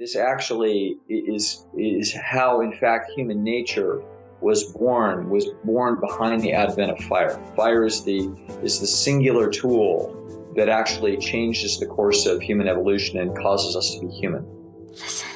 This actually is is how, in fact, human nature was born. Was born behind the advent of fire. Fire is the is the singular tool that actually changes the course of human evolution and causes us to be human. Listen.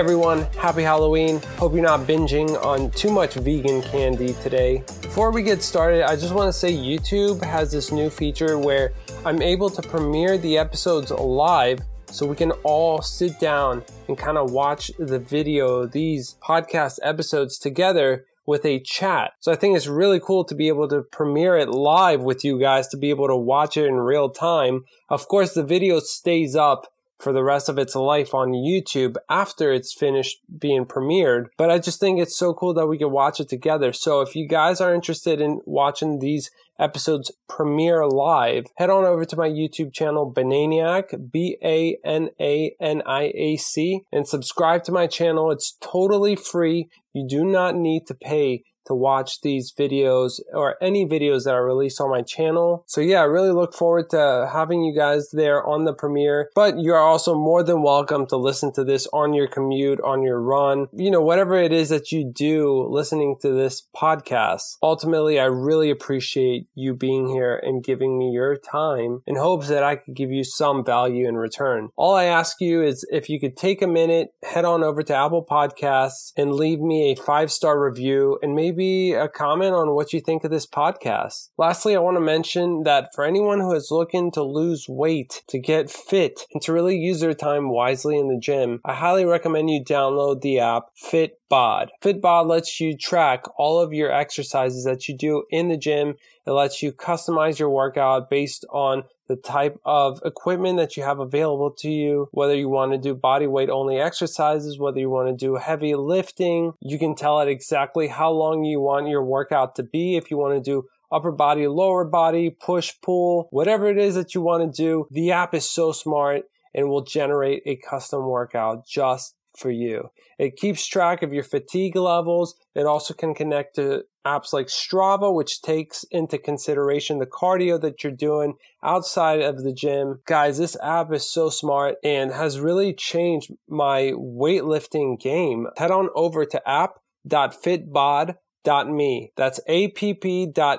Everyone, happy Halloween. Hope you're not binging on too much vegan candy today. Before we get started, I just want to say YouTube has this new feature where I'm able to premiere the episodes live so we can all sit down and kind of watch the video, these podcast episodes together with a chat. So I think it's really cool to be able to premiere it live with you guys, to be able to watch it in real time. Of course, the video stays up for the rest of its life on YouTube after it's finished being premiered. But I just think it's so cool that we can watch it together. So if you guys are interested in watching these episodes premiere live, head on over to my YouTube channel, Bananiac, B A N A N I A C, and subscribe to my channel. It's totally free. You do not need to pay to watch these videos or any videos that are released on my channel. So yeah, I really look forward to having you guys there on the premiere, but you're also more than welcome to listen to this on your commute, on your run, you know, whatever it is that you do listening to this podcast. Ultimately, I really appreciate you being here and giving me your time in hopes that I could give you some value in return. All I ask you is if you could take a minute, head on over to Apple Podcasts and leave me a five star review and maybe maybe a comment on what you think of this podcast. Lastly, I want to mention that for anyone who is looking to lose weight, to get fit, and to really use their time wisely in the gym, I highly recommend you download the app FitBod. FitBod lets you track all of your exercises that you do in the gym. It lets you customize your workout based on the type of equipment that you have available to you, whether you want to do body weight only exercises, whether you want to do heavy lifting. You can tell it exactly how long you want your workout to be. If you want to do upper body, lower body, push, pull, whatever it is that you want to do, the app is so smart and will generate a custom workout just for you. It keeps track of your fatigue levels. It also can connect to apps like Strava, which takes into consideration the cardio that you're doing outside of the gym. Guys, this app is so smart and has really changed my weightlifting game. Head on over to app.fitbod.me. That's app.fitbod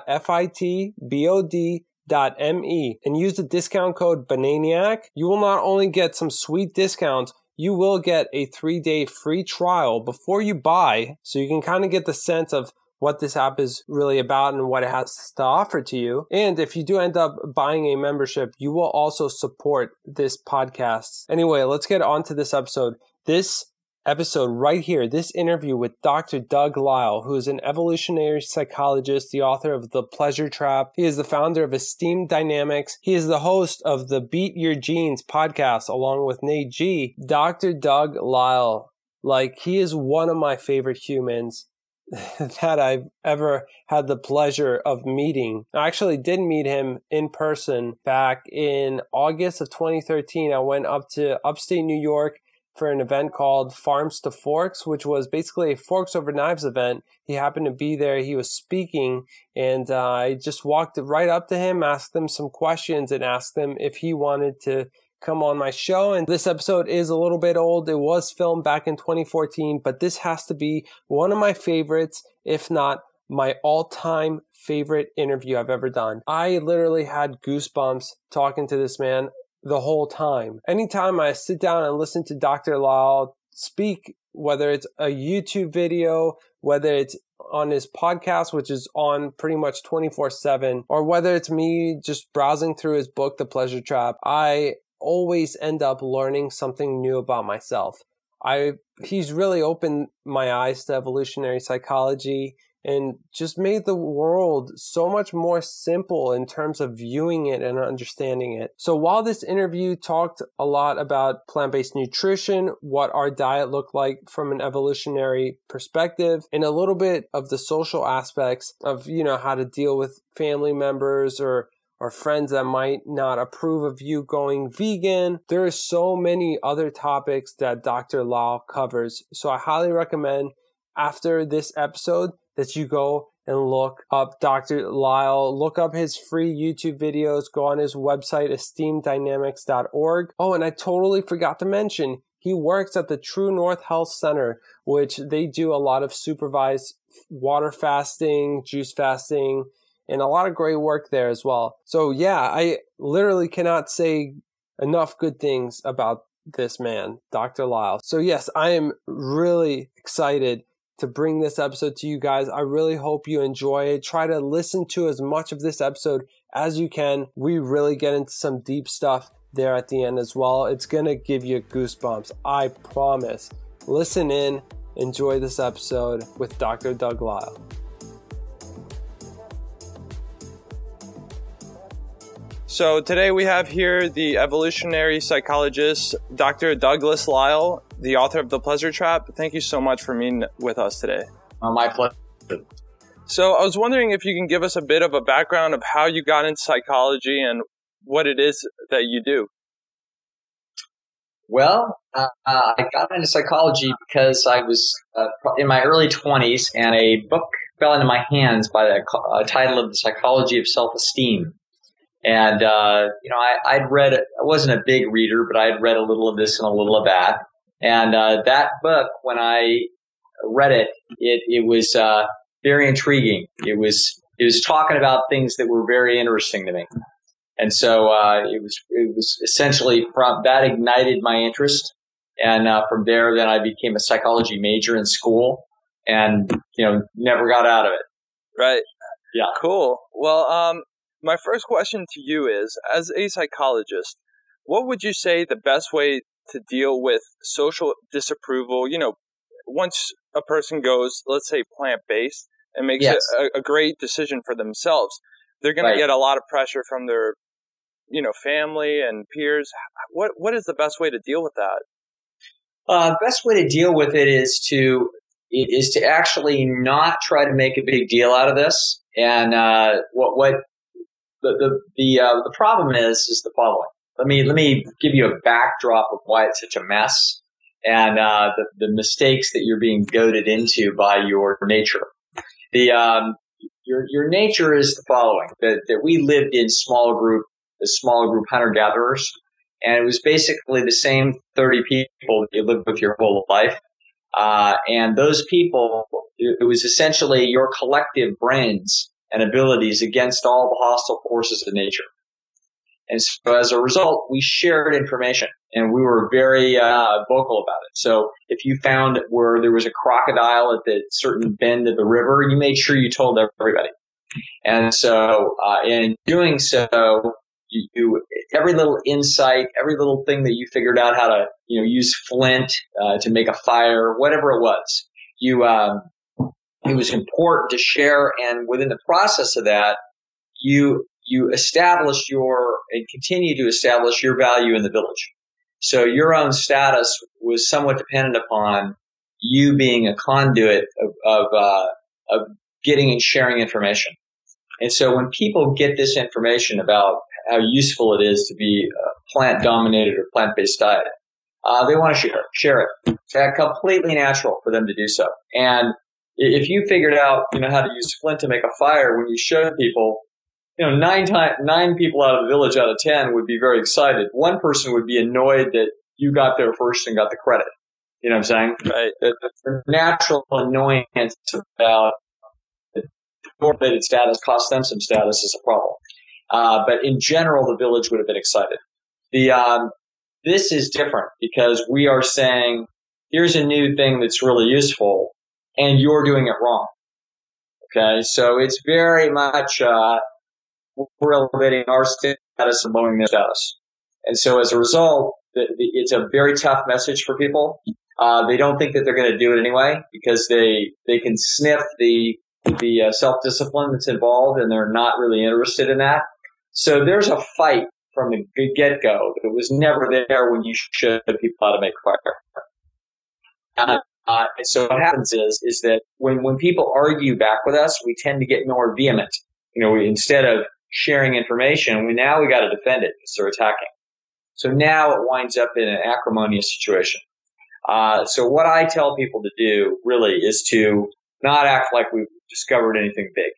dot me and use the discount code Bananiac. You will not only get some sweet discounts, you will get a three day free trial before you buy. So you can kind of get the sense of what this app is really about and what it has to offer to you. And if you do end up buying a membership, you will also support this podcast. Anyway, let's get on to this episode. This episode right here, this interview with Dr. Doug Lisle, who is an evolutionary psychologist, the author of The Pleasure Trap. He is the founder of Esteem Dynamics. He is the host of the Beat Your Genes podcast along with Nate G. Dr. Doug Lisle, like he is one of my favorite humans. that I've ever had the pleasure of meeting. I actually did meet him in person back in August of 2013. I went up to upstate New York for an event called Farms to Forks, which was basically a Forks Over Knives event. He happened to be there. He was speaking, and uh, I just walked right up to him, asked him some questions, and asked him if he wanted to come on my show. And this episode is a little bit old. It was filmed back in 2014, but this has to be one of my favorites, if not my all time favorite interview I've ever done. I literally had goosebumps talking to this man the whole time. Anytime I sit down and listen to Dr. Lisle speak, whether it's a YouTube video, whether it's on his podcast, which is on pretty much 24 7, or whether it's me just browsing through his book, The Pleasure Trap, I always end up learning something new about myself. I he's really opened my eyes to evolutionary psychology and just made the world so much more simple in terms of viewing it and understanding it. So while this interview talked a lot about plant-based nutrition, what our diet looked like from an evolutionary perspective, and a little bit of the social aspects of, you know, how to deal with family members or or friends that might not approve of you going vegan. There are so many other topics that Dr. Lisle covers. So I highly recommend after this episode that you go and look up Dr. Lisle, look up his free YouTube videos, go on his website, esteemdynamics.org. Oh, and I totally forgot to mention, he works at the True North Health Center, which they do a lot of supervised water fasting, juice fasting, and a lot of great work there as well. So yeah, I literally cannot say enough good things about this man, Dr. Lisle. So yes, I am really excited to bring this episode to you guys. I really hope you enjoy it. Try to listen to as much of this episode as you can. We really get into some deep stuff there at the end as well. It's going to give you goosebumps. I promise. Listen in. Enjoy this episode with Dr. Doug Lisle. So today we have here the evolutionary psychologist, Dr. Douglas Lisle, the author of The Pleasure Trap. Thank you so much for being with us today. Uh, my pleasure. So I was wondering if you can give us a bit of a background of how you got into psychology and what it is that you do. Well, uh, uh I got into psychology because I was uh, in my early 20s and a book fell into my hands by the uh, title of The Psychology of Self-Esteem and, uh, you know, I, would read, I wasn't a big reader, but I'd read a little of this and a little of that. And, uh, that book, when I read it, it, it was, uh, very intriguing. It was, it was talking about things that were very interesting to me. And so, uh, it was, it was essentially from that ignited my interest. And, uh, from there, then I became a psychology major in school and, you know, never got out of it. Right. Yeah. Cool. Well, um, my first question to you is as a psychologist, what would you say the best way to deal with social disapproval? You know, once a person goes, let's say plant based, and makes yes. a, a, great decision for themselves, they're going right. to get a lot of pressure from their, you know, family and peers. What what is the best way to deal with that? Uh, best way to deal with it is to is to actually not try to make a big deal out of this. And uh, what what the the the, uh, the problem is is the following. Let me let me give you a backdrop of why it's such a mess and uh, the the mistakes that you're being goaded into by your nature. The um, your your nature is the following: that that we lived in small group, small group hunter gatherers, and it was basically the same thirty people that you lived with your whole life. Uh, and those people, it was essentially your collective brains and abilities against all the hostile forces of nature. And so as a result, we shared information and we were very uh, vocal about it. So if you found where there was a crocodile at the certain bend of the river, you made sure you told everybody. And so uh, in doing so, you, you, every little insight, every little thing that you figured out how to you know use flint uh, to make a fire, whatever it was, you um, it was important to share. And within the process of that, you, you established your and continue to establish your value in the village. So your own status was somewhat dependent upon you being a conduit of, of, uh, of getting and sharing information. And so when people get this information about how useful it is to be a plant dominated or plant based diet, uh, they want to share, share it. It's completely natural for them to do so. And if you figured out, you know, how to use flint to make a fire, when you showed people, you know, nine time, nine people out of the village out of ten would be very excited. One person would be annoyed that you got there first and got the credit. You know what I'm saying? Right. The, the natural annoyance about the forfeited status cost them some status is a problem. Uh, but in general, the village would have been excited. The um, this is different because we are saying here's a new thing that's really useful and you're doing it wrong. Okay, so it's very much uh, we're elevating our status and lowering their status, and so as a result, it's a very tough message for people. Uh, they don't think that they're going to do it anyway because they they can sniff the the uh, self discipline that's involved, and they're not really interested in that. So there's a fight from the get go that was never there when you showed people how to make fire. Uh, so what happens is, is that when, when people argue back with us, we tend to get more vehement. You know, we, instead of sharing information. We now we got to defend it because they're attacking. So now it winds up in an acrimonious situation. Uh, so what I tell people to do really is to not act like we've discovered anything big.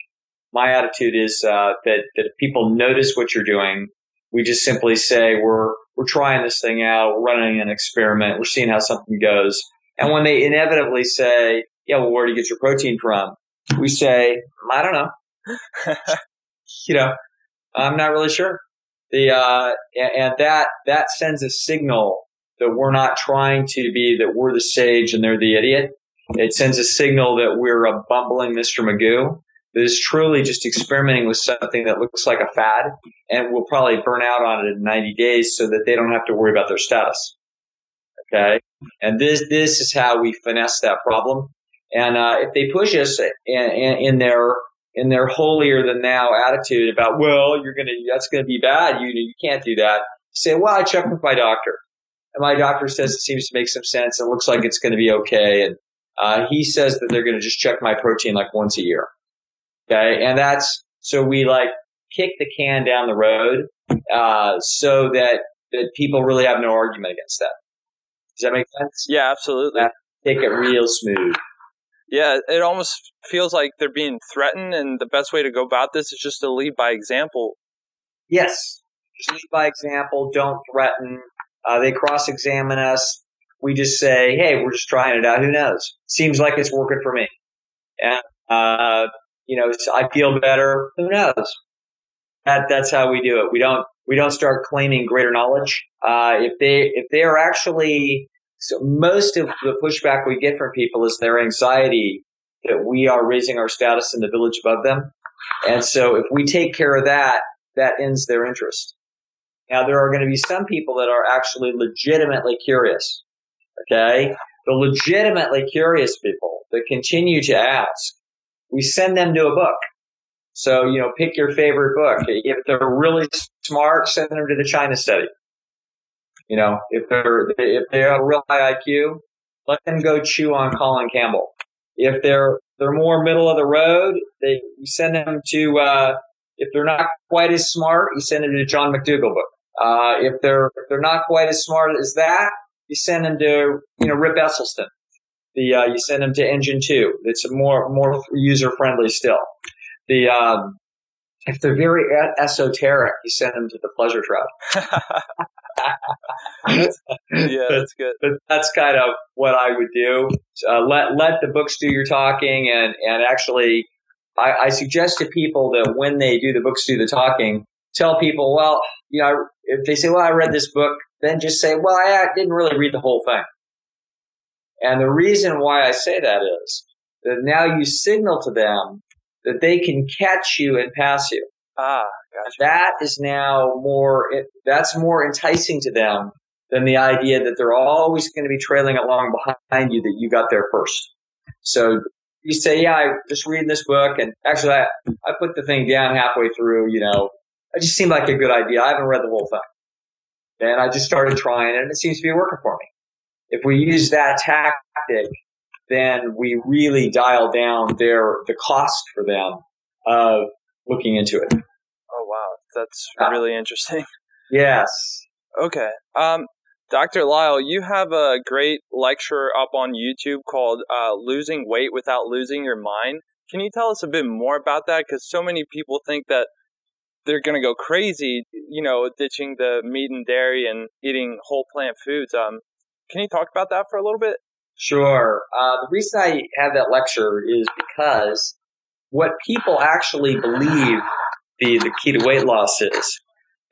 My attitude is uh, that that if people notice what you're doing, we just simply say we're we're trying this thing out, we're running an experiment, we're seeing how something goes. And when they inevitably say, "Yeah, well, where do you get your protein from?" we say, "I don't know." you know, I'm not really sure. The uh, and that that sends a signal that we're not trying to be that we're the sage and they're the idiot. It sends a signal that we're a bumbling Mr. Magoo that is truly just experimenting with something that looks like a fad and will probably burn out on it in 90 days so that they don't have to worry about their status. Okay. And this, this is how we finesse that problem. And, uh, if they push us in, in, in their, in their holier than thou attitude about, well, you're going to, that's going to be bad. You, you can't do that. Say, well, I checked with my doctor and my doctor says it seems to make some sense. It looks like it's going to be okay. And, uh, he says that they're going to just check my protein like once a year. Okay. And that's, so we like kick the can down the road, uh, so that, that people really have no argument against that. Does that make sense? Yeah, absolutely. take it real smooth. Yeah, it almost feels like they're being threatened, and the best way to go about this is just to lead by example. Yes, just lead by example. Don't threaten. Uh, they cross examine us. We just say, "Hey, we're just trying it out. Who knows? Seems like it's working for me." And uh, you know, I feel better. Who knows? That that's how we do it. We don't we don't start claiming greater knowledge. Uh, if they if they are actually so most of the pushback we get from people is their anxiety that we are raising our status in the village above them. And so if we take care of that, that ends their interest. Now there are going to be some people that are actually legitimately curious. Okay. The legitimately curious people that continue to ask we send them to a book. So, you know, pick your favorite book. If they're really smart, send them to the China study. You know, if they're, if they have a real high IQ, let them go chew on Colin Campbell. If they're, they're more middle of the road, they, you send them to, uh, if they're not quite as smart, you send them to John McDougall book. Uh, if they're, if they're not quite as smart as that, you send them to, you know, Rip Esselstyn the uh, you send them to Engine Two. It's more more user friendly still. The um, if they're very esoteric, you send them to the Pleasure Trap. yeah, that's good. But that's kind of what I would do. Uh, let let the books do your talking, and and actually, I, I suggest to people that when they do the books do the talking, tell people, well, you know, if they say, well, I read this book, then just say, well, I didn't really read the whole thing. And the reason why I say that is that now you signal to them that they can catch you and pass you. Ah, gotcha. That is now more, that's more enticing to them than the idea that they're always going to be trailing along behind you that you got there first. So you say, yeah, I just reading this book and actually I, I put the thing down halfway through, you know, it just seemed like a good idea. I haven't read the whole thing. And I just started trying and it seems to be working for me if we use that tactic, then we really dial down their the cost for them of looking into it. Oh wow, that's uh, really interesting. Yes. Okay. Um, Dr. Lisle, you have a great lecture up on YouTube called uh, "Losing Weight Without Losing Your Mind." Can you tell us a bit more about that? Because so many people think that they're going to go crazy, you know, ditching the meat and dairy and eating whole plant foods. Um, can you talk about that for a little bit? Sure. Uh, the reason I have that lecture is because what people actually believe the, the key to weight loss is,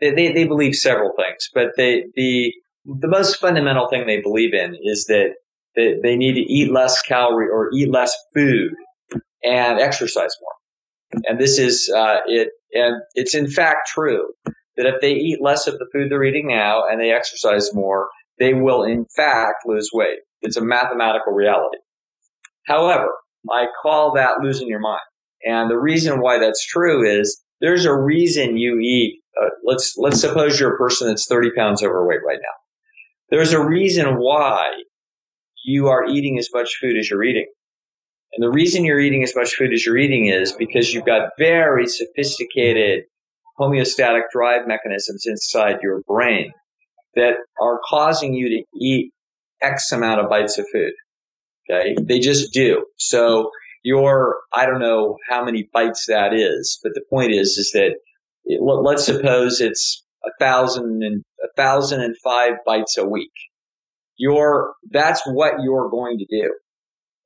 they, they, they believe several things, but they, the, the most fundamental thing they believe in is that they, they need to eat less calorie or eat less food and exercise more. And this is, uh, it, and it's in fact true that if they eat less of the food they're eating now and they exercise more, they will in fact lose weight. It's a mathematical reality. However, I call that losing your mind. And the reason why that's true is there's a reason you eat. Uh, let's let's suppose you're a person that's 30 pounds overweight right now. There's a reason why you are eating as much food as you're eating. And the reason you're eating as much food as you're eating is because you've got very sophisticated homeostatic drive mechanisms inside your brain that are causing you to eat X amount of bites of food. Okay. They just do. So your, I don't know how many bites that is, but the point is, is that it, let's suppose it's a thousand and a thousand and five bites a week. Your, that's what you're going to do.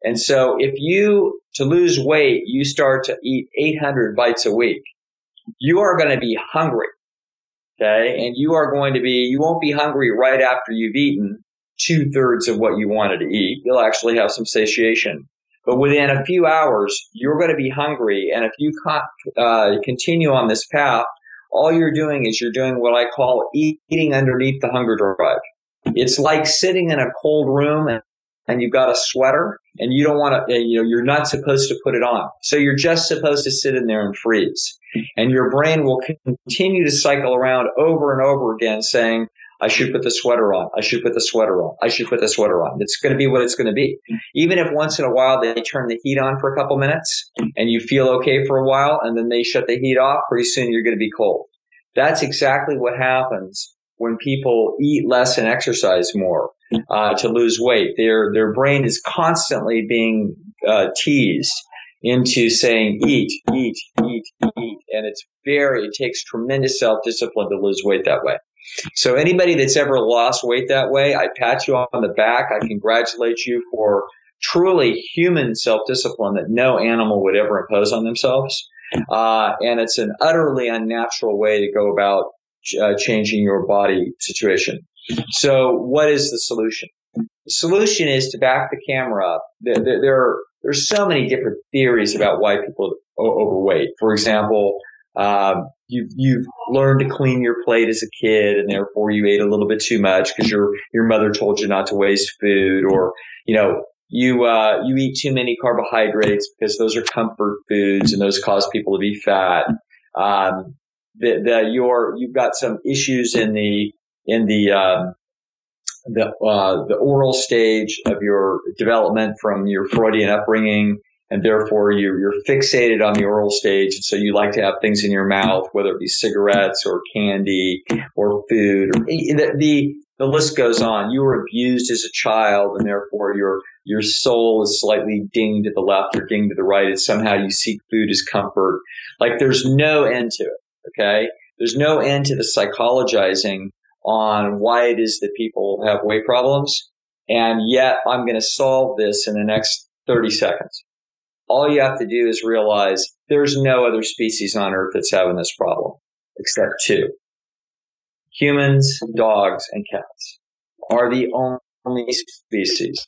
And so if you, to lose weight, you start to eat 800 bites a week, you are going to be hungry. Okay. And you are going to be, you won't be hungry right after you've eaten two thirds of what you wanted to eat. You'll actually have some satiation. But within a few hours, you're going to be hungry. And if you uh, continue on this path, all you're doing is you're doing what I call eating underneath the hunger drive. It's like sitting in a cold room and, and you've got a sweater and you don't want to, you know, you're not supposed to put it on. So you're just supposed to sit in there and freeze. And your brain will continue to cycle around over and over again saying, I should put the sweater on. I should put the sweater on. I should put the sweater on. It's going to be what it's going to be. Even if once in a while they turn the heat on for a couple minutes and you feel okay for a while and then they shut the heat off, pretty soon you're going to be cold. That's exactly what happens when people eat less and exercise more uh, to lose weight. Their their brain is constantly being uh, teased into saying eat, eat, eat, eat, and it's very it takes tremendous self discipline to lose weight that way. So anybody that's ever lost weight that way, I pat you on the back. I congratulate you for truly human self discipline that no animal would ever impose on themselves. Uh, and it's an utterly unnatural way to go about uh, changing your body situation. So what is the solution? The solution is to back the camera up. There, there, there are there's so many different theories about why people are overweight. For example, um, you've you've learned to clean your plate as a kid, and therefore you ate a little bit too much because your your mother told you not to waste food, or you know you uh, you eat too many carbohydrates because those are comfort foods and those cause people to be fat. Um, the, the your you've got some issues in the in the um, the uh, the oral stage of your development from your Freudian upbringing and therefore you're, you're fixated on the oral stage. And so you like to have things in your mouth, whether it be cigarettes or candy or food. Or, eh, the, the, the list goes on. You were abused as a child, and therefore your your soul is slightly dinged to the left or dinged to the right. And somehow you seek food as comfort. Like there's no end to it. Okay, there's no end to the psychologizing on why it is that people have weight problems. And yet I'm going to solve this in the next 30 seconds. All you have to do is realize there's no other species on earth that's having this problem except two. Humans, dogs, and cats are the only species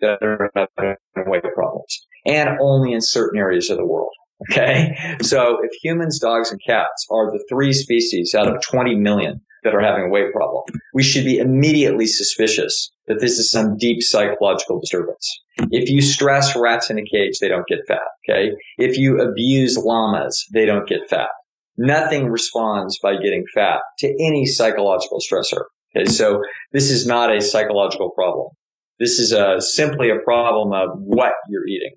that are having weight problems and only in certain areas of the world. Okay. So if humans, dogs, and cats are the three species out of 20 million that are having a weight problem, we should be immediately suspicious that this is some deep psychological disturbance. If you stress rats in a cage, they don't get fat. Okay. If you abuse llamas, they don't get fat. Nothing responds by getting fat to any psychological stressor. Okay. So this is not a psychological problem. This is a, simply a problem of what you're eating.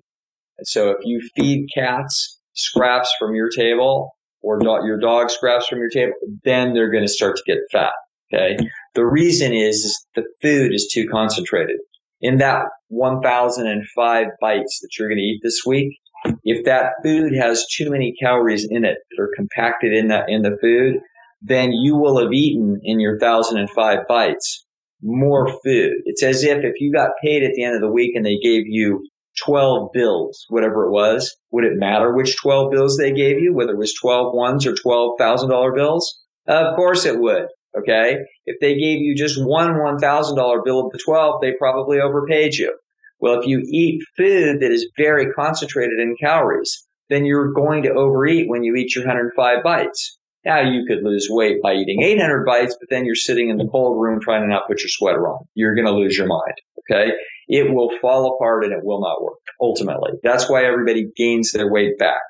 And so if you feed cats scraps from your table or your dog scraps from your table, then they're going to start to get fat. Okay. The reason is, is the food is too concentrated in that 1005 bites that you're going to eat this week, if that food has too many calories in it that are compacted in that in the food, then you will have eaten in your 1005 bites more food. It's as if if you got paid at the end of the week and they gave you 12 bills, whatever it was, would it matter which 12 bills they gave you, whether it was 12 ones or $12,000 bills? Of course it would. Okay. If they gave you just one $1,000 bill of the 12, they probably overpaid you. Well, if you eat food that is very concentrated in calories, then you're going to overeat when you eat your 105 bites. Now you could lose weight by eating 800 bites, but then you're sitting in the cold room trying to not put your sweater on. You're going to lose your mind. Okay. It will fall apart and it will not work ultimately. That's why everybody gains their weight back.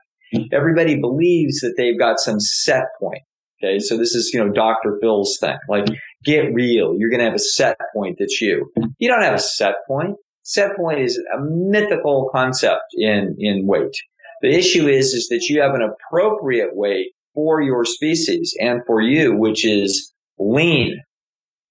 Everybody believes that they've got some set point. Okay. So this is, you know, Dr. Phil's thing. Like, get real. You're going to have a set point that's you. You don't have a set point. Set point is a mythical concept in, in weight. The issue is, is that you have an appropriate weight for your species and for you, which is lean.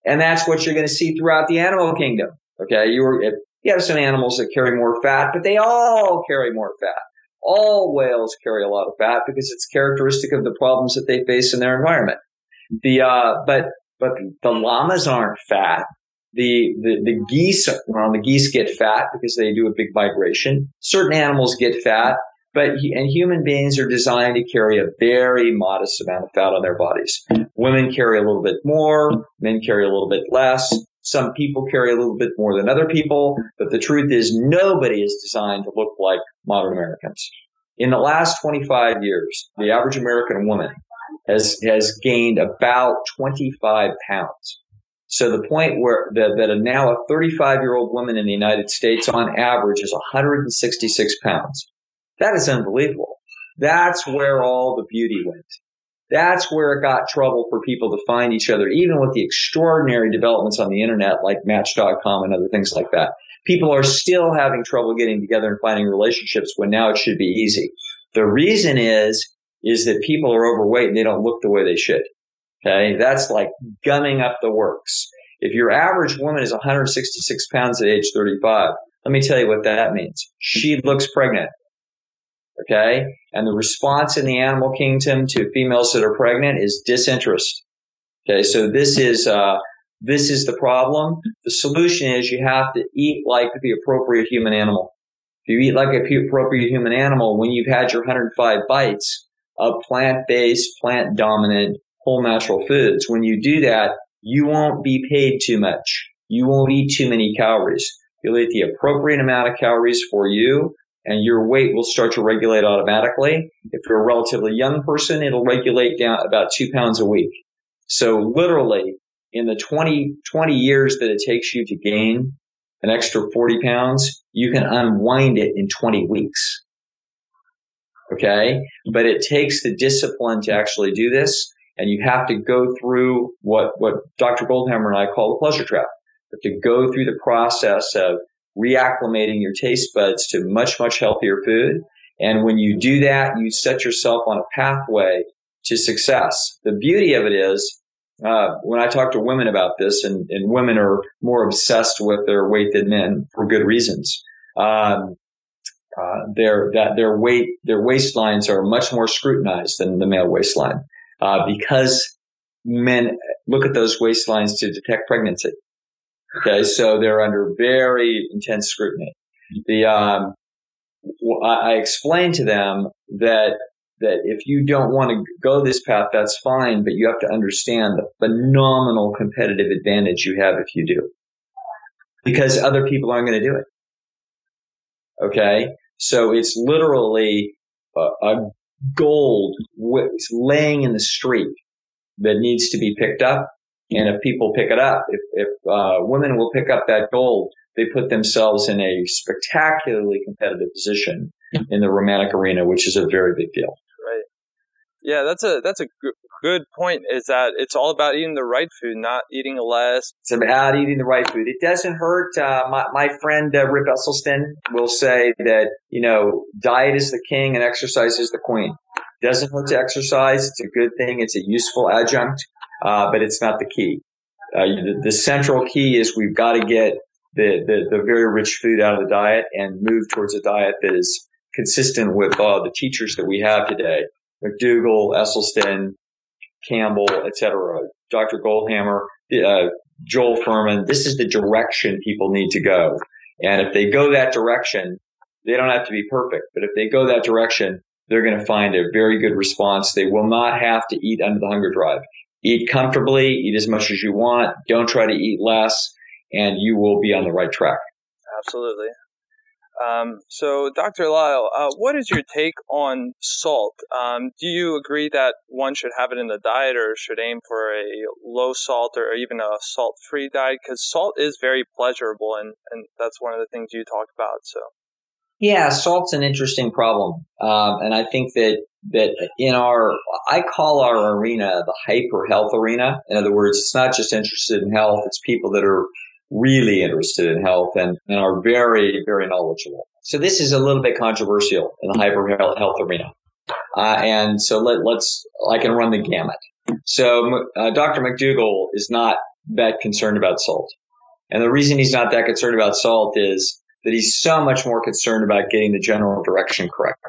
And that's what you're going to see throughout the animal kingdom. Okay. You, you have some animals that carry more fat, but they all carry more fat. All whales carry a lot of fat because it's characteristic of the problems that they face in their environment. The, uh, but, but the llamas aren't fat. The, the, the geese, well, the geese get fat because they do a big migration. Certain animals get fat, but, and human beings are designed to carry a very modest amount of fat on their bodies. Women carry a little bit more, men carry a little bit less. Some people carry a little bit more than other people, but the truth is nobody is designed to look like modern Americans. In the last 25 years, the average American woman has, has gained about 25 pounds. So the point where that, that a, now a 35 year old woman in the United States on average is 166 pounds. That is unbelievable. That's where all the beauty went. That's where it got trouble for people to find each other, even with the extraordinary developments on the internet like Match.com and other things like that. People are still having trouble getting together and finding relationships when now it should be easy. The reason is, is that people are overweight and they don't look the way they should. Okay. That's like gumming up the works. If your average woman is 166 pounds at age 35, let me tell you what that means. She looks pregnant. Okay. And the response in the animal kingdom to females that are pregnant is disinterest. Okay. So this is, uh, this is the problem. The solution is you have to eat like the appropriate human animal. If you eat like a appropriate human animal, when you've had your 105 bites of plant-based, plant-dominant, whole natural foods, when you do that, you won't be paid too much. You won't eat too many calories. You'll eat the appropriate amount of calories for you and your weight will start to regulate automatically. If you're a relatively young person, it'll regulate down about two pounds a week. So literally in the 20, 20 years that it takes you to gain an extra 40 pounds, you can unwind it in 20 weeks. Okay. But it takes the discipline to actually do this. And you have to go through what, what Dr. Goldhamer and I call the pleasure trap. You have to go through the process of reacclimating your taste buds to much, much healthier food. And when you do that, you set yourself on a pathway to success. The beauty of it is, uh, when I talk to women about this, and, and, women are more obsessed with their weight than men for good reasons. Um, uh, their that their weight their waistlines are much more scrutinized than the male waistline uh, because men look at those waistlines to detect pregnancy. Okay, so they're under very intense scrutiny. The um, I explained to them that that if you don't want to go this path, that's fine, but you have to understand the phenomenal competitive advantage you have if you do, because other people aren't going to do it. Okay, so it's literally a, a gold laying in the street that needs to be picked up and if people pick it up, if, if uh, women will pick up that gold, they put themselves in a spectacularly competitive position in the romantic arena, which is a very big deal. Right. Yeah, that's a that's a good point. Is that it's all about eating the right food, not eating less. It's about eating the right food. It doesn't hurt. Uh, my my friend uh, Rick Esselstyn will say that you know diet is the king and exercise is the queen. Doesn't hurt to exercise. It's a good thing. It's a useful adjunct uh, but it's not the key. Uh, the, the, central key is we've got to get the, the, the, very rich food out of the diet and move towards a diet that is consistent with uh, the teachers that we have today. McDougall, Esselstyn, Campbell, etc. Dr. Goldhamer, uh, Joel Fuhrman. This is the direction people need to go. And if they go that direction, they don't have to be perfect, but if they go that direction, they're going to find a very good response. They will not have to eat under the hunger drive eat comfortably, eat as much as you want. Don't try to eat less, and you will be on the right track. Absolutely. Um, so, Dr. Lisle, uh, what is your take on salt? Um, do you agree that one should have it in the diet or should aim for a low salt or even a salt free diet? Because salt is very pleasurable, and, and that's one of the things you talk about. So, yeah, salt's an interesting problem. Um, and I think that that in our, I call our arena the hyper health arena. In other words, it's not just interested in health, it's people that are really interested in health and, and are very, very knowledgeable. So this is a little bit controversial in the hyper health arena. Uh, and so let, let's, I can run the gamut. So uh, Dr. McDougall is not that concerned about salt. And the reason he's not that concerned about salt is that he's so much more concerned about getting the general direction correct.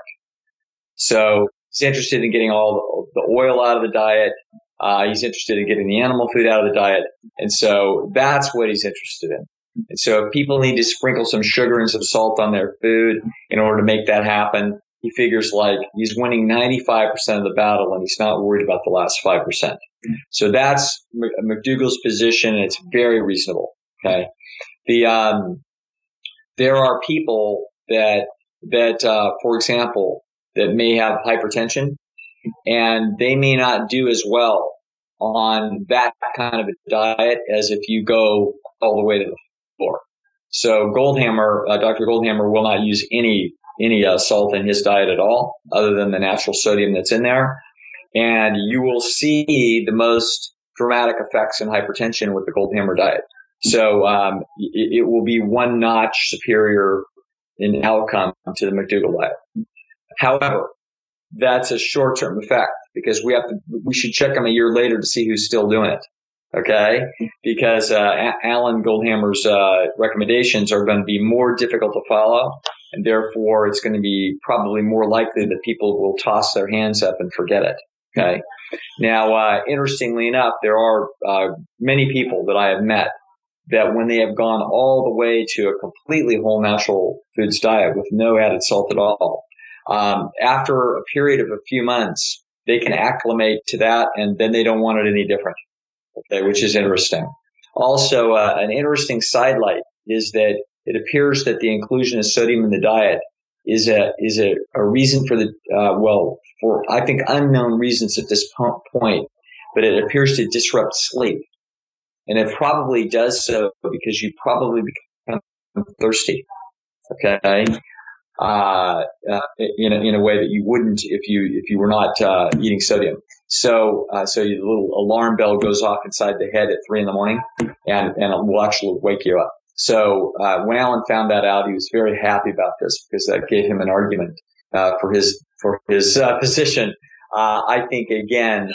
So he's interested in getting all the oil out of the diet. Uh, he's interested in getting the animal food out of the diet. And so that's what he's interested in. And so if people need to sprinkle some sugar and some salt on their food in order to make that happen, he figures like he's winning 95% of the battle and he's not worried about the last 5%. So that's McDougall's position and it's very reasonable. Okay. The, um, there are people that, that, uh, for example, that may have hypertension and they may not do as well on that kind of a diet as if you go all the way to the floor. So Goldhamer, uh, Dr. Goldhamer will not use any any uh, salt in his diet at all, other than the natural sodium that's in there. And you will see the most dramatic effects in hypertension with the Goldhamer diet. So um, it, it, will be one notch superior in outcome to the McDougall diet. However, that's a short term effect because we have to, we should check them a year later to see who's still doing it. Okay. Because, uh, Alan Goldhamer's, uh, recommendations are going to be more difficult to follow and therefore it's going to be probably more likely that people will toss their hands up and forget it. Okay. Now, uh, interestingly enough, there are uh, many people that I have met that when they have gone all the way to a completely whole natural foods diet with no added salt at all, um, after a period of a few months, they can acclimate to that and then they don't want it any different. Okay, which is interesting. Also, uh, an interesting sidelight is that it appears that the inclusion of sodium in the diet is a is a, a reason for the uh, well for I think unknown reasons at this point, but it appears to disrupt sleep, and it probably does so because you probably become thirsty. Okay, uh, uh, in a, in a way that you wouldn't if you if you were not uh, eating sodium. So uh, so the little alarm bell goes off inside the head at three in the morning, and and it will actually wake you up. So uh, when Alan found that out, he was very happy about this because that gave him an argument uh, for his for his position. Uh, I think again,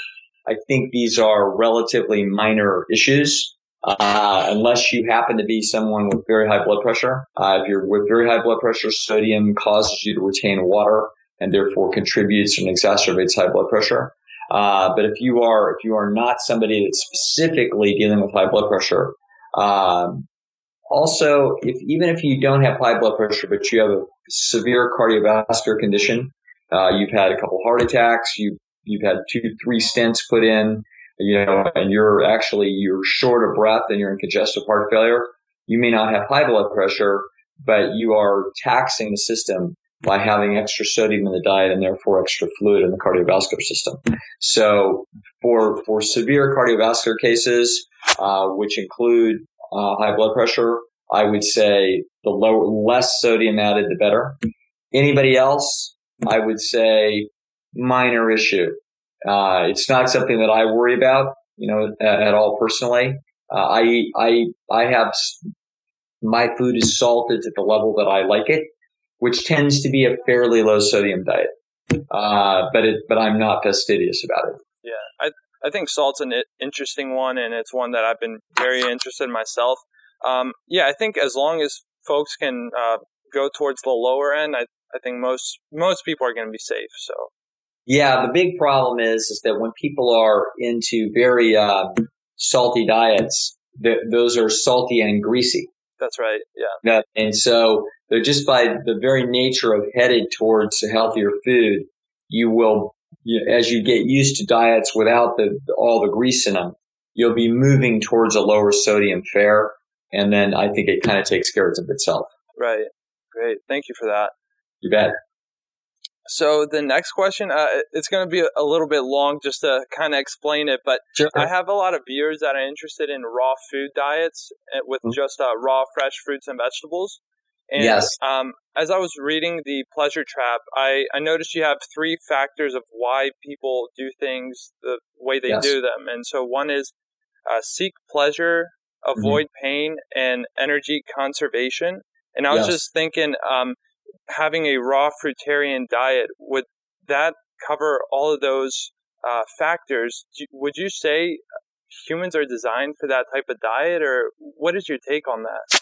I think these are relatively minor issues. Uh, unless you happen to be someone with very high blood pressure, uh, if you're with very high blood pressure, sodium causes you to retain water and therefore contributes and exacerbates high blood pressure. but if you are if you are not somebody that's specifically dealing with high blood pressure, um, also, if even if you don't have high blood pressure, but you have a severe cardiovascular condition, uh, you've had a couple heart attacks, you've you've had two, three stents put in, you know, and you're actually you're short of breath and you're in congestive heart failure. You may not have high blood pressure, but you are taxing the system by having extra sodium in the diet and therefore extra fluid in the cardiovascular system. So for for severe cardiovascular cases, uh, which include uh, high blood pressure, I would say the lower, less sodium added, the better. Anybody else, I would say minor issue. Uh, it's not something that I worry about, you know, at, at all personally. Uh, I, I, I have my food is salted to the level that I like it, which tends to be a fairly low sodium diet. Uh, but it, but I'm not fastidious about it. Yeah. I, I think salt's an interesting one, and it's one that I've been very interested in myself. Um, yeah, I think as long as folks can uh, go towards the lower end, I, I think most most people are going to be safe. So. Yeah, the big problem is is that when people are into very uh, salty diets, th- those are salty and greasy. That's right. Yeah. And so they're just by the very nature of headed towards healthier food, you will you as you get used to diets without the all the grease in them, you'll be moving towards a lower sodium fare, and then I think it kind of takes care of itself. Right. Great. Thank you for that. You bet. So the next question, uh, it's going to be a little bit long just to kind of explain it, but sure. I have a lot of viewers that are interested in raw food diets eh, with mm-hmm. just uh, raw fresh fruits and vegetables. And, yes. Um, as I was reading the pleasure trap, I, I noticed you have three factors of why people do things the way they yes. do them. And so one is uh, seek pleasure, avoid mm-hmm. pain, and energy conservation. And I was yes. just thinking, um, having a raw fruitarian diet, would that cover all of those uh, factors, would you say humans are designed for that type of diet, or what is your take on that?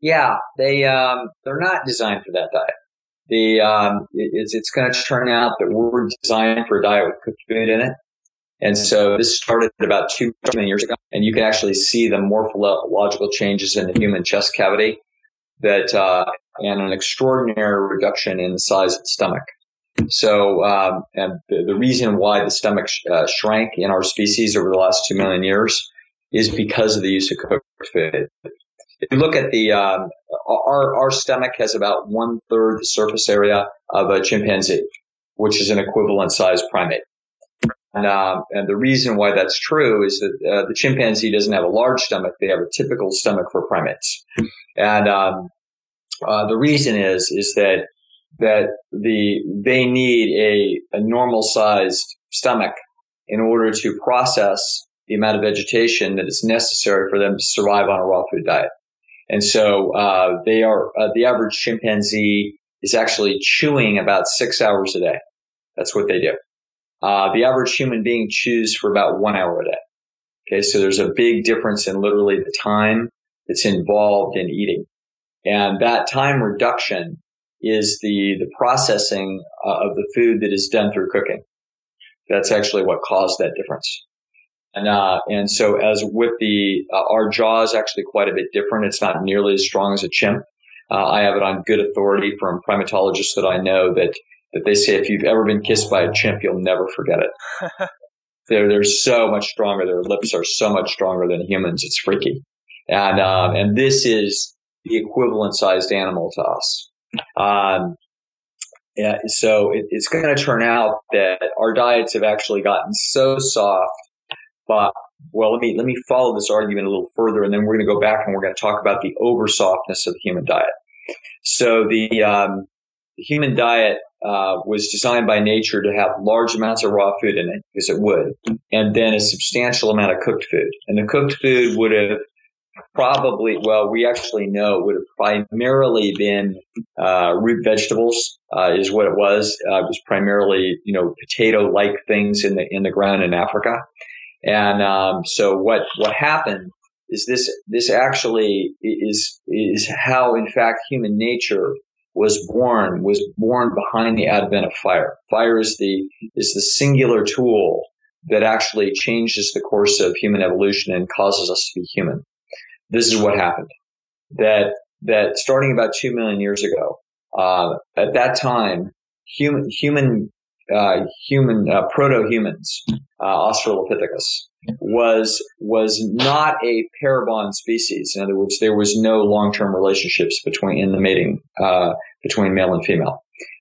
Yeah, they um, they're not designed for that diet. The um, it's it's going to turn out that we're designed for a diet with cooked food in it, and so this started about two million years ago, and you can actually see the morphological changes in the human chest cavity that uh, and an extraordinary reduction in the size of the stomach. So, um, and the, the, reason why the stomach sh- uh, shrank in our species over the last two million years is because of the use of cooked food. If you look at the, um, our, our stomach has about one third the surface area of a chimpanzee, which is an equivalent sized primate. And, um, and the reason why that's true is that uh, the chimpanzee doesn't have a large stomach; they have a typical stomach for primates. And um, uh, the reason is is that that the they need a, a normal sized stomach in order to process the amount of vegetation that is necessary for them to survive on a raw food diet. And so uh, they are uh, the average chimpanzee is actually chewing about six hours a day. That's what they do. Uh, the average human being chews for about one hour a day. Okay, so there's a big difference in literally the time that's involved in eating, and that time reduction is the the processing uh, of the food that is done through cooking. That's actually what caused that difference. And uh, and so as with the uh, our jaw is actually quite a bit different. It's not nearly as strong as a chimp. Uh, I have it on good authority from primatologists that I know that that they say if you've ever been kissed by a chimp, you'll never forget it. they're they're so much stronger. Their lips are so much stronger than humans. It's freaky. And um, and this is the equivalent sized animal to us. Um, yeah, so it, it's going to turn out that our diets have actually gotten so soft. But well, let me let me follow this argument a little further, and then we're going to go back and we're going to talk about the over softness of the human diet. So the, um, human diet uh, was designed by nature to have large amounts of raw food in it, because it would, and then a substantial amount of cooked food. And the cooked food would have probably, well, we actually know it would have primarily been uh, root vegetables, uh, is what it was. Uh, it was primarily, you know, potato-like things in the in the ground in Africa. And um, so what what happened is this this actually is is how in fact human nature was born was born behind the advent of fire. Fire is the is the singular tool that actually changes the course of human evolution and causes us to be human this is what happened. That that starting about two million years ago, uh, at that time, human human uh, human uh, proto humans, uh, Australopithecus, was was not a pair bond species. In other words, there was no long term relationships between in the mating uh, between male and female.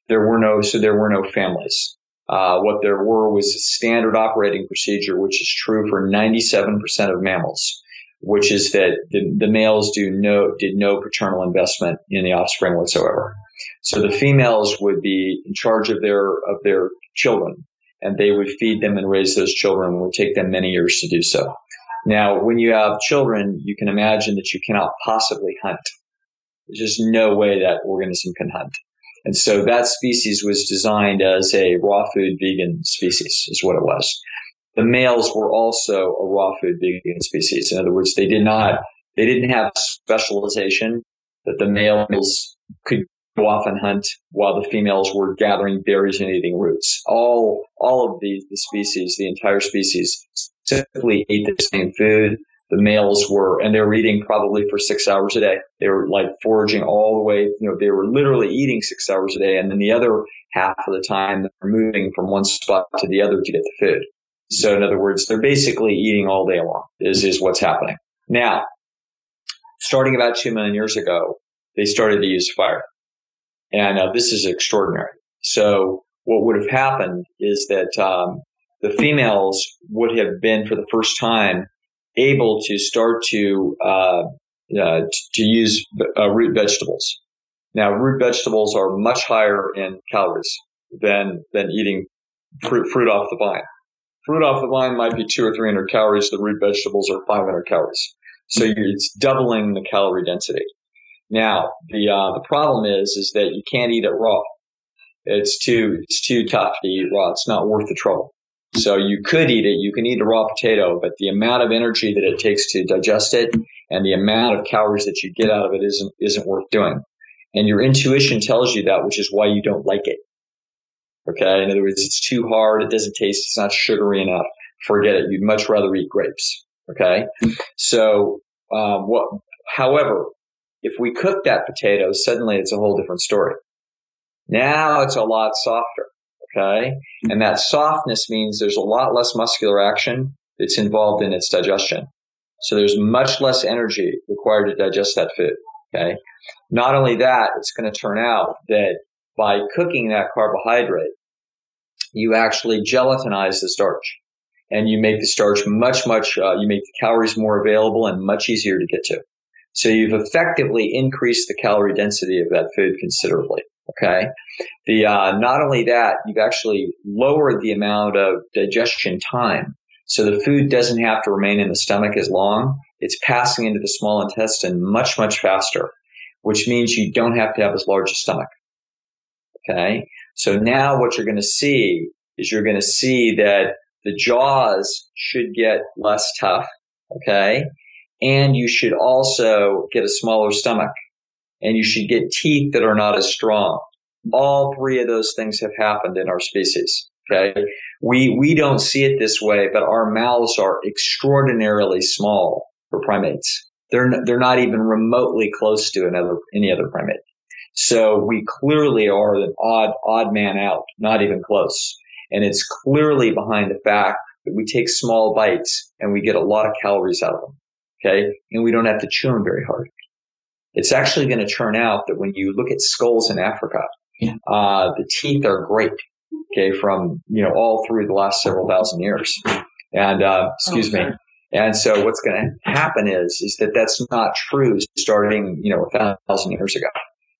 There were no so there were no families. Uh, what there were was a standard operating procedure, which is true for 97% of mammals which is that the, the males do no did no paternal investment in the offspring whatsoever. So the females would be in charge of their of their children, and they would feed them and raise those children. It would take them many years to do so. Now, when you have children, you can imagine that you cannot possibly hunt. There's just no way that organism can hunt. And so that species was designed as a raw food vegan species, is what it was the males were also a raw food vegan species. In other words, they did not, they didn't have specialization that the males could go off and hunt while the females were gathering berries and eating roots. All, all of the, the species, the entire species simply ate the same food. The males were, and they were eating probably for six hours a day. They were like foraging all the way, you know, they were literally eating six hours a day. And then the other half of the time, they're moving from one spot to the other to get the food. So in other words, they're basically eating all day long is, is what's happening. Now, starting about two million years ago, they started to use fire. And uh, this is extraordinary. So what would have happened is that um, the females would have been for the first time able to start to uh, uh, to use uh, root vegetables. Now, root vegetables are much higher in calories than than eating fruit, fruit off the vine. Fruit off the vine might be two or 300 calories. The root vegetables are 500 calories. So it's doubling the calorie density. Now, the, uh, the problem is, is that you can't eat it raw. It's too it's too tough to eat raw. It's not worth the trouble. So you could eat it. You can eat a raw potato, but the amount of energy that it takes to digest it and the amount of calories that you get out of it isn't isn't worth doing. And your intuition tells you that, which is why you don't like it. Okay. In other words, it's too hard. It doesn't taste. It's not sugary enough. Forget it. You'd much rather eat grapes. Okay. So, um, what, however, if we cook that potato, suddenly it's a whole different story. Now it's a lot softer. Okay. And that softness means there's a lot less muscular action that's involved in its digestion. So there's much less energy required to digest that food. Okay. Not only that, it's going to turn out that by cooking that carbohydrate, you actually gelatinize the starch and you make the starch much, much, uh, you make the calories more available and much easier to get to. So you've effectively increased the calorie density of that food considerably. Okay. The, uh, not only that, you've actually lowered the amount of digestion time. So the food doesn't have to remain in the stomach as long. It's passing into the small intestine much, much faster, which means you don't have to have as large a stomach. Okay. So now what you're going to see is you're going to see that the jaws should get less tough. Okay. And you should also get a smaller stomach and you should get teeth that are not as strong. All three of those things have happened in our species. Okay. We, we don't see it this way, but our mouths are extraordinarily small for primates. They're, they're not even remotely close to another, any other primate. So we clearly are an odd, odd man out, not even close. And it's clearly behind the fact that we take small bites and we get a lot of calories out of them. Okay. And we don't have to chew them very hard. It's actually going to turn out that when you look at skulls in Africa, yeah. uh, the teeth are great. Okay. From, you know, all through the last several thousand years. And, uh, excuse oh, me. And so what's going to happen is, is that that's not true starting, you know, a thousand years ago.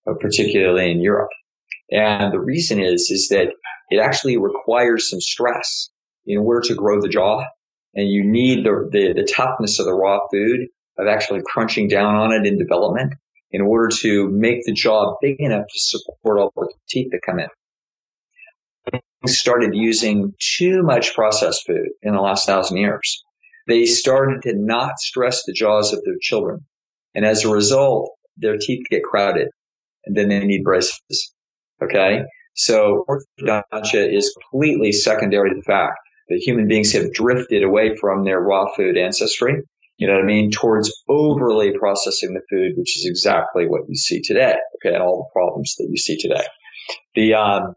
Uh, particularly in Europe. And the reason is, is that it actually requires some stress in order to grow the jaw. And you need the, the, the toughness of the raw food of actually crunching down on it in development in order to make the jaw big enough to support all the teeth that come in. Started using too much processed food in the last thousand years. They started to not stress the jaws of their children. And as a result, their teeth get crowded and then they need braces. Okay. So orthodontia is completely secondary to the fact that human beings have drifted away from their raw food ancestry. You know what I mean? Towards overly processing the food, which is exactly what you see today. Okay. And all the problems that you see today. The, um,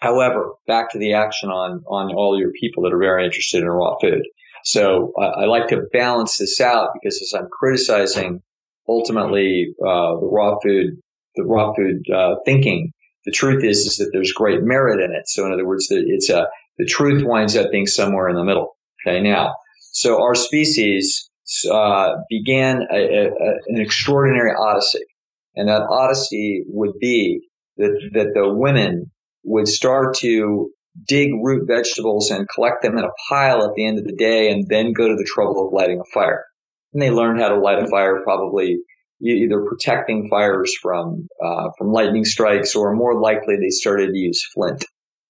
however, back to the action on, on all your people that are very interested in raw food. So I, I like to balance this out because as I'm criticizing ultimately uh, the raw food the raw food uh, thinking. The truth is, is that there's great merit in it. So in other words, it's a, the truth winds up being somewhere in the middle. Okay. Now, so our species, uh, began a, a, an extraordinary odyssey. And that odyssey would be that, that the women would start to dig root vegetables and collect them in a pile at the end of the day and then go to the trouble of lighting a fire. And they learned how to light a fire probably either protecting fires from uh, from lightning strikes, or more likely they started to use flint.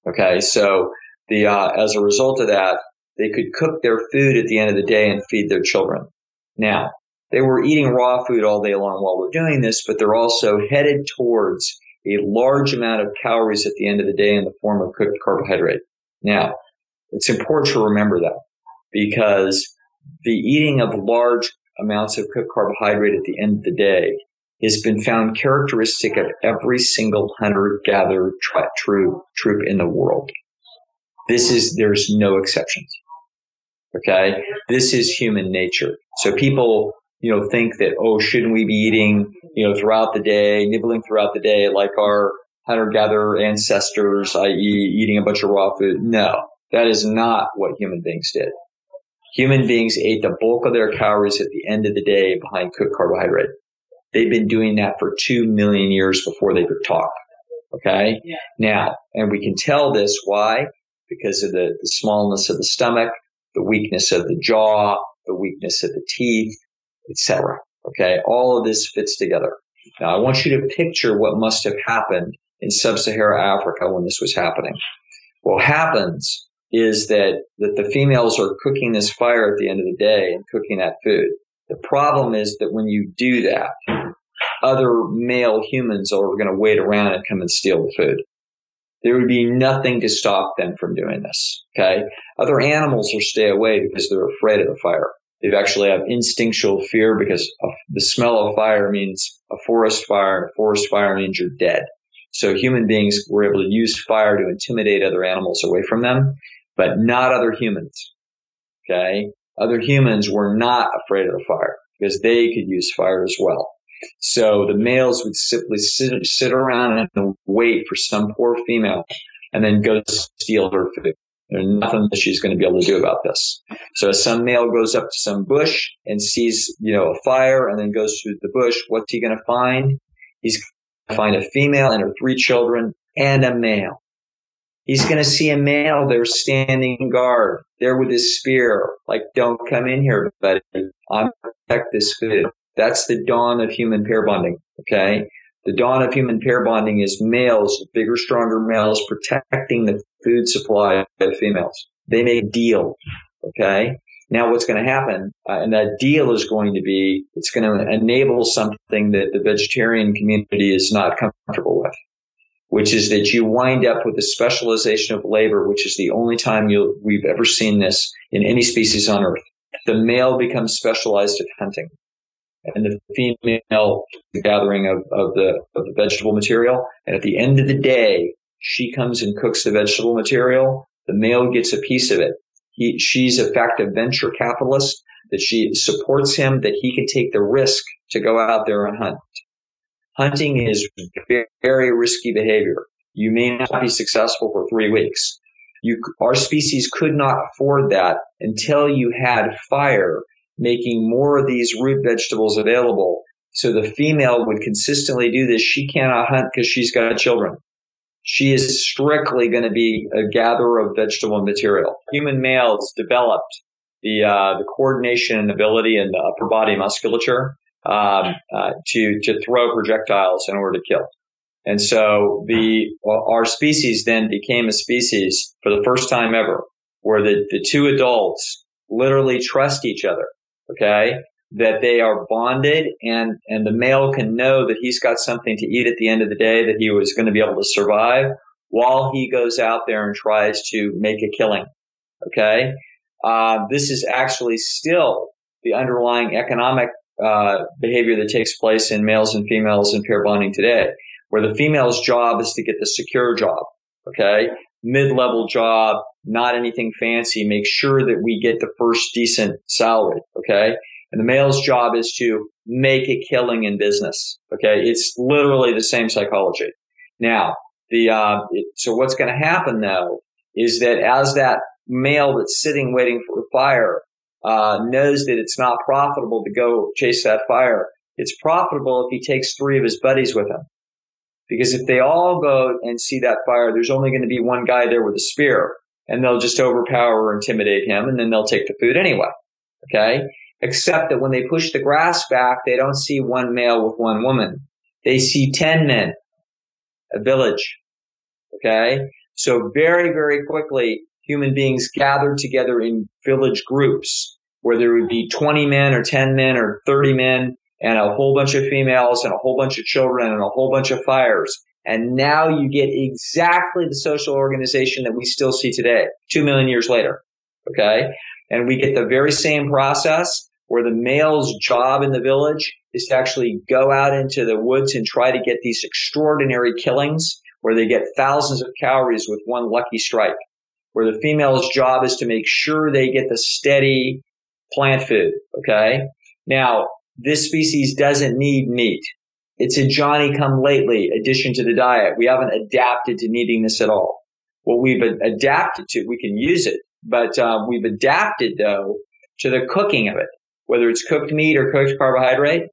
Okay, so the uh, as a result of that, they could cook their food at the end of the day and feed their children. Now they were eating raw food all day long while we're doing this, but they're also headed towards a large amount of calories at the end of the day in the form of cooked carbohydrate. Now, it's important to remember that because the eating of large amounts of cooked carbohydrate at the end of the day has been found characteristic of every single hunter gatherer troop, troop in the world. This is, there's no exceptions. Okay. This is human nature. So people, you know, think that, oh, shouldn't we be eating, you know, throughout the day, nibbling throughout the day like our hunter gatherer ancestors, i.e. eating a bunch of raw food? No, that is not what human beings did. Human beings ate the bulk of their calories at the end of the day behind cooked carbohydrate. They've been doing that for two million years before they could talk. Okay. Yeah. Now, and we can tell this why? Because of the, the smallness of the stomach, the weakness of the jaw, the weakness of the teeth, etc. Okay. All of this fits together. Now, I want you to picture what must have happened in sub-Saharan Africa when this was happening. What happens is that, that the females are cooking this fire at the end of the day and cooking that food. The problem is that when you do that, other male humans are going to wait around and come and steal the food. There would be nothing to stop them from doing this. Okay. Other animals will stay away because they're afraid of the fire. They actually have instinctual fear because the smell of fire means a forest fire. A forest fire means you're dead. So human beings were able to use fire to intimidate other animals away from them, but not other humans. Okay. Other humans were not afraid of the fire because they could use fire as well. So the males would simply sit, sit around and wait for some poor female and then go steal her food. There's nothing that she's going to be able to do about this. So some male goes up to some bush and sees, you know, a fire and then goes through the bush. What's he going to find? He's going to find a female and her three children and a male. He's going to see a male there standing guard there with his spear. Like, don't come in here, buddy. I'm protect this food. That's the dawn of human pair bonding. Okay. The dawn of human pair bonding is males, bigger, stronger males protecting the food supply of females. They make a deal. Okay. Now what's going to happen, uh, and that deal is going to be, it's going to enable something that the vegetarian community is not comfortable with, which is that you wind up with a specialization of labor, which is the only time we've ever seen this in any species on earth. The male becomes specialized at hunting and the female the gathering of, of the of the vegetable material. And at the end of the day, she comes and cooks the vegetable material. The male gets a piece of it. He, she's in fact a venture capitalist that she supports him that he can take the risk to go out there and hunt. Hunting is very, risky behavior. You may not be successful for three weeks. You, our species could not afford that until you had fire making more of these root vegetables available. So the female would consistently do this. She cannot hunt because she's got children. She is strictly going to be a gatherer of vegetable material. Human males developed the uh, the coordination and ability in the upper body musculature um, uh, to to throw projectiles in order to kill. And so the our species then became a species for the first time ever where the, the two adults literally trust each other okay, that they are bonded and, and the male can know that he's got something to eat at the end of the day, that he was going to be able to survive while he goes out there and tries to make a killing. Okay. Uh, this is actually still the underlying economic uh, behavior that takes place in males and females in pair bonding today, where the female's job is to get the secure job. Okay. Mid-level job, not anything fancy. Make sure that we get the first decent salary. Okay. And the male's job is to make a killing in business. Okay. It's literally the same psychology. Now, the, uh, it, so what's going to happen though is that as that male that's sitting waiting for a fire, uh, knows that it's not profitable to go chase that fire, it's profitable if he takes three of his buddies with him. Because if they all go and see that fire, there's only going to be one guy there with a spear and they'll just overpower or intimidate him and then they'll take the food anyway. Okay. Except that when they push the grass back, they don't see one male with one woman. They see 10 men, a village. Okay. So very, very quickly, human beings gathered together in village groups where there would be 20 men or 10 men or 30 men and a whole bunch of females and a whole bunch of children and a whole bunch of fires. And now you get exactly the social organization that we still see today, two million years later. Okay. And we get the very same process where the male's job in the village is to actually go out into the woods and try to get these extraordinary killings where they get thousands of calories with one lucky strike. Where the female's job is to make sure they get the steady plant food. Okay. Now, this species doesn't need meat. It's a Johnny come lately addition to the diet. We haven't adapted to needing this at all. What we've adapted to, we can use it, but uh, we've adapted though to the cooking of it, whether it's cooked meat or cooked carbohydrate.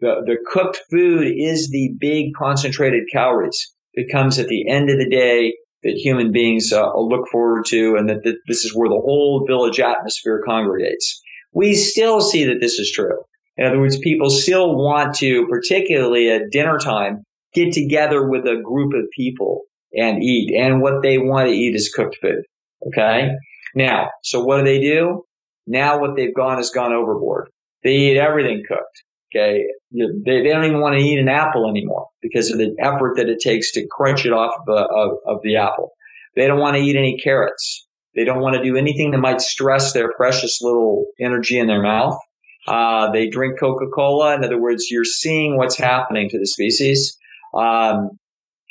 The, the cooked food is the big concentrated calories that comes at the end of the day that human beings uh, look forward to and that, that this is where the whole village atmosphere congregates. We still see that this is true. In other words, people still want to, particularly at dinner time, get together with a group of people and eat. And what they want to eat is cooked food. Okay. Now, so what do they do? Now what they've gone is gone overboard. They eat everything cooked. Okay. They, they don't even want to eat an apple anymore because of the effort that it takes to crunch it off of of, of the apple. They don't want to eat any carrots. They don't want to do anything that might stress their precious little energy in their mouth. Uh, they drink Coca-Cola. In other words, you're seeing what's happening to the species. Um,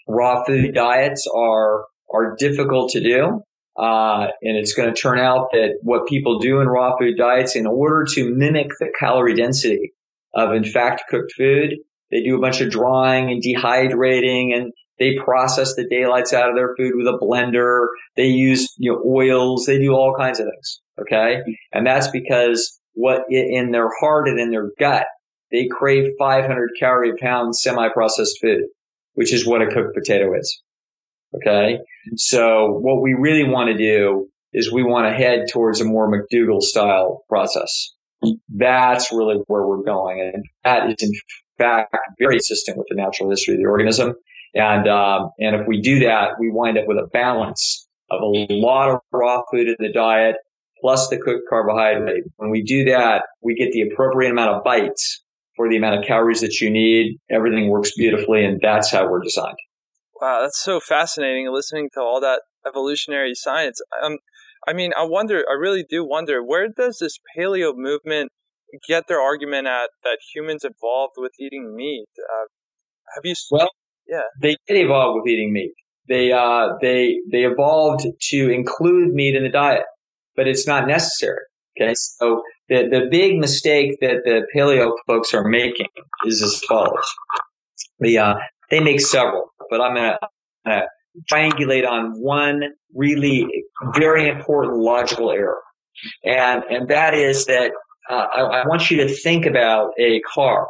raw food diets are are difficult to do. Uh, and it's going to turn out that what people do in raw food diets, in order to mimic the calorie density of, in fact, cooked food, they do a bunch of drying and dehydrating and they process the daylights out of their food with a blender. They use, you know, oils. They do all kinds of things. Okay. And that's because what in their heart and in their gut, they crave 500 calorie pound semi-processed food, which is what a cooked potato is. Okay. So what we really want to do is we want to head towards a more McDougall style process. That's really where we're going. And that is in fact very consistent with the natural history of the organism. And, um, and if we do that, we wind up with a balance of a lot of raw food in the diet plus the cooked carbohydrate. When we do that, we get the appropriate amount of bites for the amount of calories that you need. Everything works beautifully. And that's how we're designed. Wow, that's so fascinating listening to all that evolutionary science. Um, I mean, I wonder, I really do wonder, where does this paleo movement get their argument at that humans evolved with eating meat? Uh, have you? Well, yeah, they did evolve with eating meat. They uh, they they evolved to include meat in the diet, but it's not necessary. Okay, so the the big mistake that the paleo folks are making is as follows: the uh, they make several, but I'm to triangulate on one really very important logical error. And, and that is that uh, I, I want you to think about a car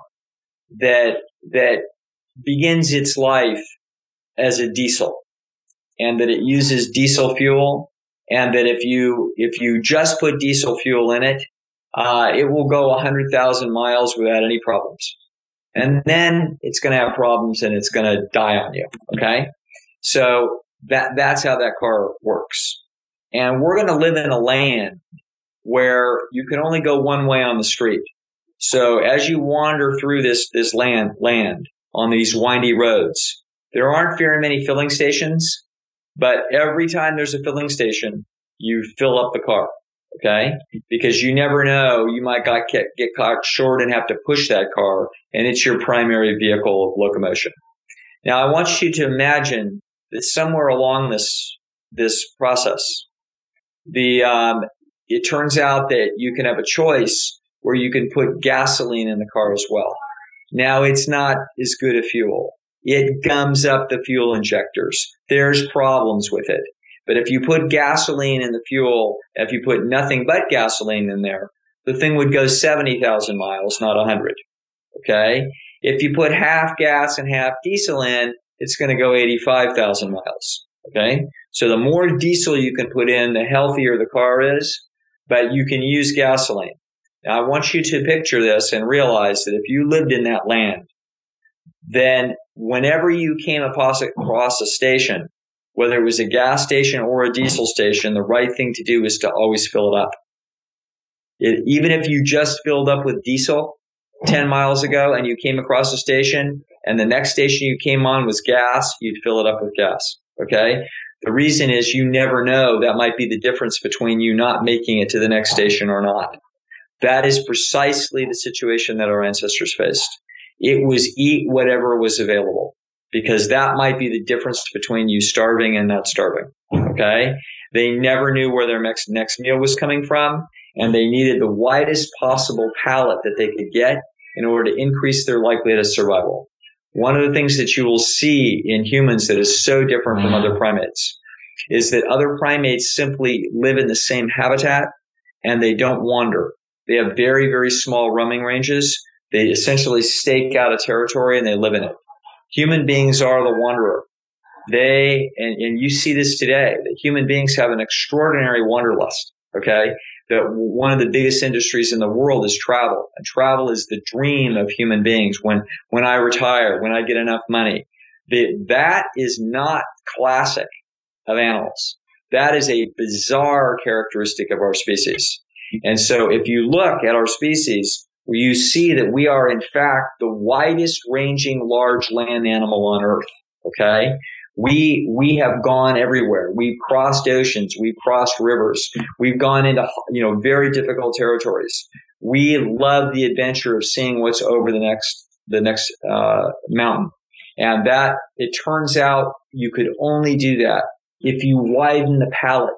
that, that begins its life as a diesel and that it uses diesel fuel and that if you, if you just put diesel fuel in it, uh, it will go 100,000 miles without any problems and then it's going to have problems and it's going to die on you. Okay. So that, that's how that car works. And we're going to live in a land where you can only go one way on the street. So as you wander through this, this land, land on these windy roads, there aren't very many filling stations, but every time there's a filling station, you fill up the car. Okay. Because you never know, you might got, get, get caught short and have to push that car and it's your primary vehicle of locomotion. Now I want you to imagine somewhere along this, this process, the, um, it turns out that you can have a choice where you can put gasoline in the car as well. Now it's not as good a fuel. It gums up the fuel injectors. There's problems with it. But if you put gasoline in the fuel, if you put nothing but gasoline in there, the thing would go 70,000 miles, not 100. Okay. If you put half gas and half diesel in, it's going to go 85,000 miles. Okay. So the more diesel you can put in, the healthier the car is, but you can use gasoline. Now I want you to picture this and realize that if you lived in that land, then whenever you came across a station whether it was a gas station or a diesel station, the right thing to do is to always fill it up. It, even if you just filled up with diesel 10 miles ago and you came across a station and the next station you came on was gas, you'd fill it up with gas. Okay. The reason is you never know that might be the difference between you not making it to the next station or not. That is precisely the situation that our ancestors faced. It was eat whatever was available because that might be the difference between you starving and not starving. Okay. They never knew where their next, next meal was coming from and they needed the widest possible palate that they could get in order to increase their likelihood of survival. One of the things that you will see in humans that is so different from mm-hmm. other primates is that other primates simply live in the same habitat and they don't wander. They have very, very small roaming ranges. They essentially stake out a territory and they live in it. Human beings are the wanderer. They, and, and you see this today, that human beings have an extraordinary wanderlust. Okay. That one of the biggest industries in the world is travel and travel is the dream of human beings. When, when I retire, when I get enough money, The, that is not classic of animals. That is a bizarre characteristic of our species. And so if you look at our species, you see that we are in fact the widest ranging large land animal on earth. Okay. We, we have gone everywhere. We've crossed oceans. We've crossed rivers. We've gone into, you know, very difficult territories. We love the adventure of seeing what's over the next, the next, uh, mountain. And that, it turns out you could only do that if you widen the palate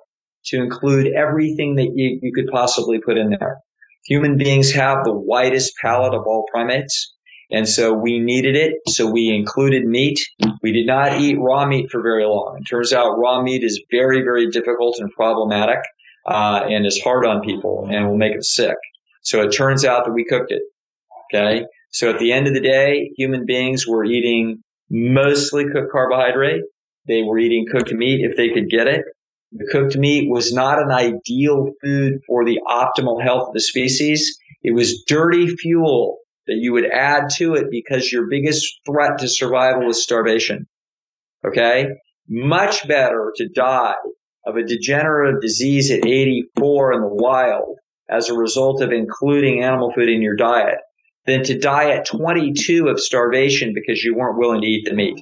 to include everything that you, you could possibly put in there. Human beings have the widest palate of all primates. And so we needed it. So we included meat. We did not eat raw meat for very long. It turns out raw meat is very, very difficult and problematic, uh, and is hard on people and will make them sick. So it turns out that we cooked it. Okay. So at the end of the day, human beings were eating mostly cooked carbohydrate. They were eating cooked meat if they could get it. The cooked meat was not an ideal food for the optimal health of the species. It was dirty fuel that you would add to it because your biggest threat to survival is starvation. Okay. Much better to die of a degenerative disease at 84 in the wild as a result of including animal food in your diet than to die at 22 of starvation because you weren't willing to eat the meat.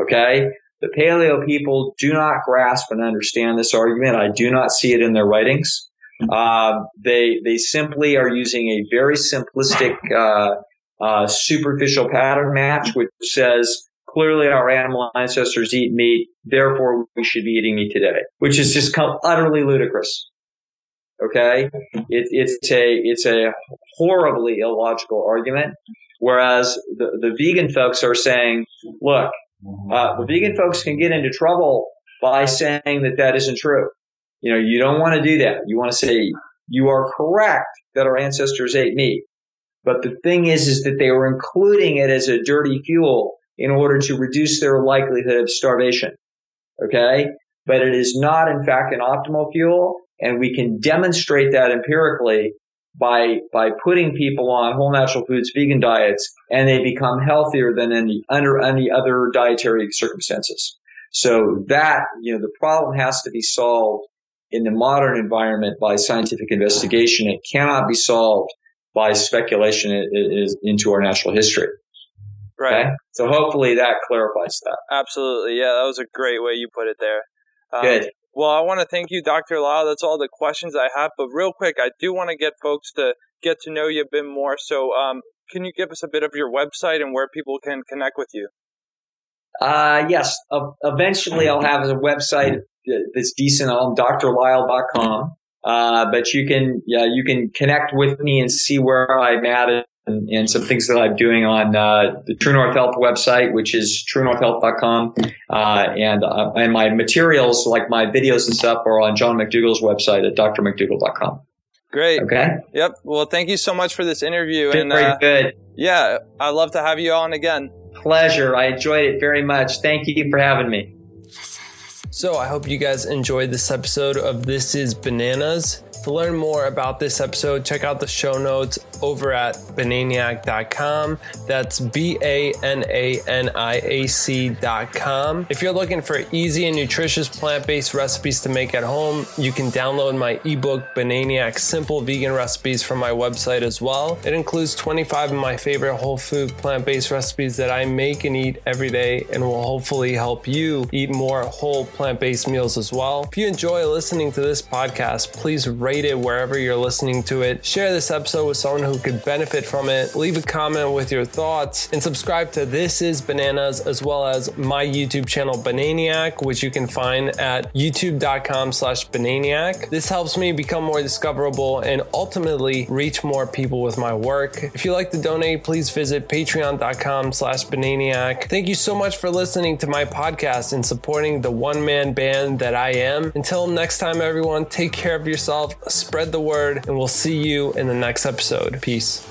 Okay. The paleo people do not grasp and understand this argument. I do not see it in their writings. Uh, they they simply are using a very simplistic, uh, uh, superficial pattern match, which says clearly our animal ancestors eat meat, therefore we should be eating meat today, which is just utterly ludicrous. Okay, it, it's a it's a horribly illogical argument. Whereas the, the vegan folks are saying, look, uh, the vegan folks can get into trouble by saying that that isn't true. You know, you don't want to do that. You want to say you are correct that our ancestors ate meat. But the thing is, is that they were including it as a dirty fuel in order to reduce their likelihood of starvation. Okay. But it is not, in fact, an optimal fuel. And we can demonstrate that empirically by by putting people on whole natural foods vegan diets and they become healthier than any under any other dietary circumstances so that you know the problem has to be solved in the modern environment by scientific investigation it cannot be solved by speculation into our natural history right okay? so hopefully that clarifies that absolutely yeah that was a great way you put it there um, good well, I want to thank you, Dr. Lisle. That's all the questions I have. But real quick, I do want to get folks to get to know you a bit more. So, um, can you give us a bit of your website and where people can connect with you? Uh, yes. Uh, eventually, I'll have a website that's decent on drlisle.com. Uh, but you can, yeah, you can connect with me and see where I'm at and, and, some things that I'm doing on uh, the True North Health website, which is truenorthhealth.com. Uh, and, uh, and my materials, like my videos and stuff, are on John McDougall's website at drmcdougall.com. Great. Okay. Yep. Well, thank you so much for this interview. Very and, uh, good. Yeah, I'd love to have you on again. Pleasure. I enjoyed it very much. Thank you for having me. So, I hope you guys enjoyed this episode of This is Bananas. To learn more about this episode, check out the show notes over at bananiac.com. That's B A N A N I A C.com. If you're looking for easy and nutritious plant based recipes to make at home, you can download my ebook, Bananiac Simple Vegan Recipes, from my website as well. It includes 25 of my favorite whole food plant based recipes that I make and eat every day and will hopefully help you eat more whole plant based meals as well. If you enjoy listening to this podcast, please rate it wherever you're listening to it. Share this episode with someone who could benefit from it. Leave a comment with your thoughts and subscribe to This is Bananas as well as my YouTube channel Bananiac, which you can find at youtube.com slash Bananiac. This helps me become more discoverable and ultimately reach more people with my work. If you like to donate, please visit patreon.com slash Bananiac. Thank you so much for listening to my podcast and supporting the one man band that I am. Until next time, everyone, take care of yourself, spread the word, and we'll see you in the next episode. Peace.